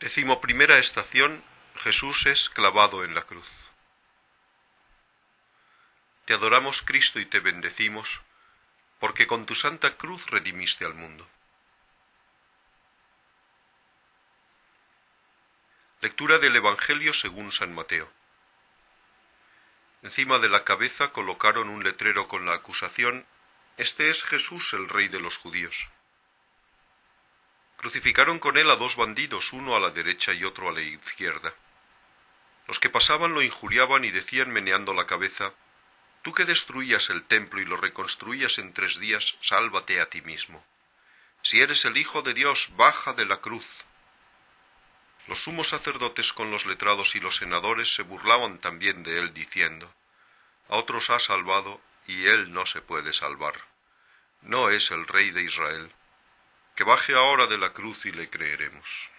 Decimo primera estación Jesús es clavado en la cruz. Te adoramos Cristo y te bendecimos, porque con tu santa cruz redimiste al mundo. Lectura del Evangelio según San Mateo. Encima de la cabeza colocaron un letrero con la acusación Este es Jesús el Rey de los judíos. Crucificaron con él a dos bandidos, uno a la derecha y otro a la izquierda. Los que pasaban lo injuriaban y decían meneando la cabeza Tú que destruías el templo y lo reconstruías en tres días, sálvate a ti mismo. Si eres el Hijo de Dios, baja de la cruz. Los sumos sacerdotes con los letrados y los senadores se burlaban también de él, diciendo A otros ha salvado, y él no se puede salvar. No es el Rey de Israel que baje ahora de la cruz y le creeremos.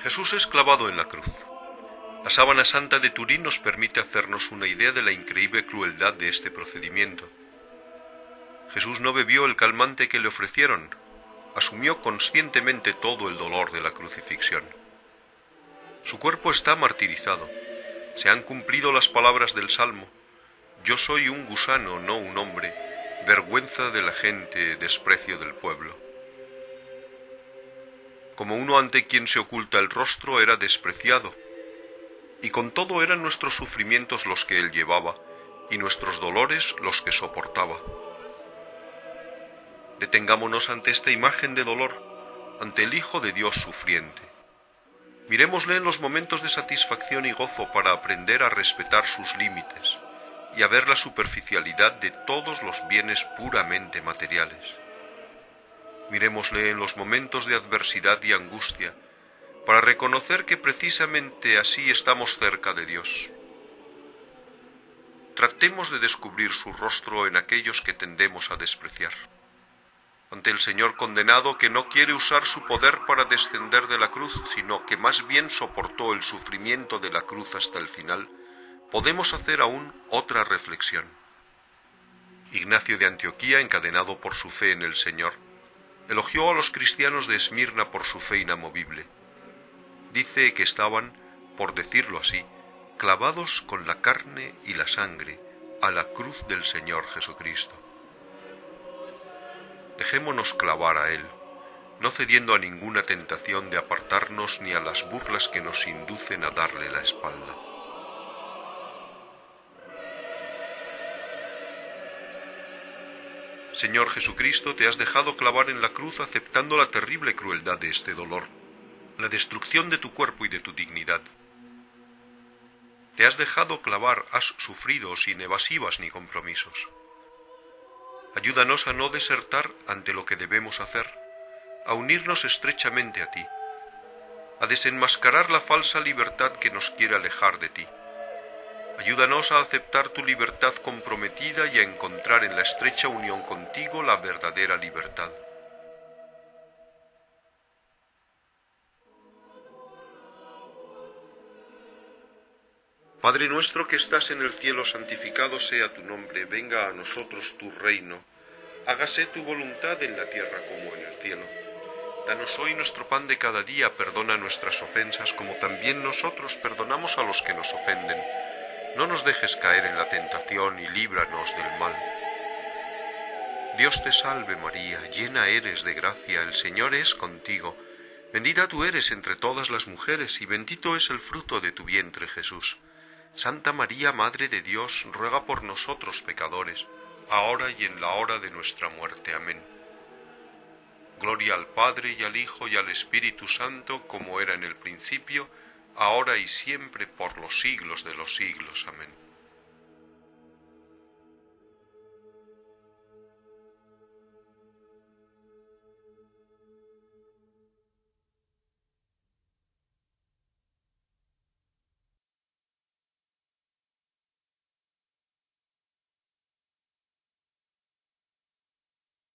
Jesús es clavado en la cruz. La sábana santa de Turín nos permite hacernos una idea de la increíble crueldad de este procedimiento. Jesús no bebió el calmante que le ofrecieron, asumió conscientemente todo el dolor de la crucifixión. Su cuerpo está martirizado. Se han cumplido las palabras del Salmo. Yo soy un gusano, no un hombre, vergüenza de la gente, desprecio del pueblo. Como uno ante quien se oculta el rostro era despreciado, y con todo eran nuestros sufrimientos los que él llevaba, y nuestros dolores los que soportaba. Detengámonos ante esta imagen de dolor, ante el Hijo de Dios sufriente. Miremosle en los momentos de satisfacción y gozo para aprender a respetar sus límites y a ver la superficialidad de todos los bienes puramente materiales. Miremosle en los momentos de adversidad y angustia para reconocer que precisamente así estamos cerca de Dios. Tratemos de descubrir su rostro en aquellos que tendemos a despreciar ante el Señor condenado que no quiere usar su poder para descender de la cruz, sino que más bien soportó el sufrimiento de la cruz hasta el final, podemos hacer aún otra reflexión. Ignacio de Antioquía, encadenado por su fe en el Señor, elogió a los cristianos de Esmirna por su fe inamovible. Dice que estaban, por decirlo así, clavados con la carne y la sangre a la cruz del Señor Jesucristo. Dejémonos clavar a Él, no cediendo a ninguna tentación de apartarnos ni a las burlas que nos inducen a darle la espalda. Señor Jesucristo, te has dejado clavar en la cruz aceptando la terrible crueldad de este dolor, la destrucción de tu cuerpo y de tu dignidad. Te has dejado clavar, has sufrido sin evasivas ni compromisos. Ayúdanos a no desertar ante lo que debemos hacer, a unirnos estrechamente a ti, a desenmascarar la falsa libertad que nos quiere alejar de ti. Ayúdanos a aceptar tu libertad comprometida y a encontrar en la estrecha unión contigo la verdadera libertad. Padre nuestro que estás en el cielo, santificado sea tu nombre, venga a nosotros tu reino, hágase tu voluntad en la tierra como en el cielo. Danos hoy nuestro pan de cada día, perdona nuestras ofensas como también nosotros perdonamos a los que nos ofenden. No nos dejes caer en la tentación y líbranos del mal. Dios te salve María, llena eres de gracia, el Señor es contigo. Bendita tú eres entre todas las mujeres y bendito es el fruto de tu vientre Jesús. Santa María, Madre de Dios, ruega por nosotros pecadores, ahora y en la hora de nuestra muerte. Amén. Gloria al Padre y al Hijo y al Espíritu Santo, como era en el principio, ahora y siempre, por los siglos de los siglos. Amén.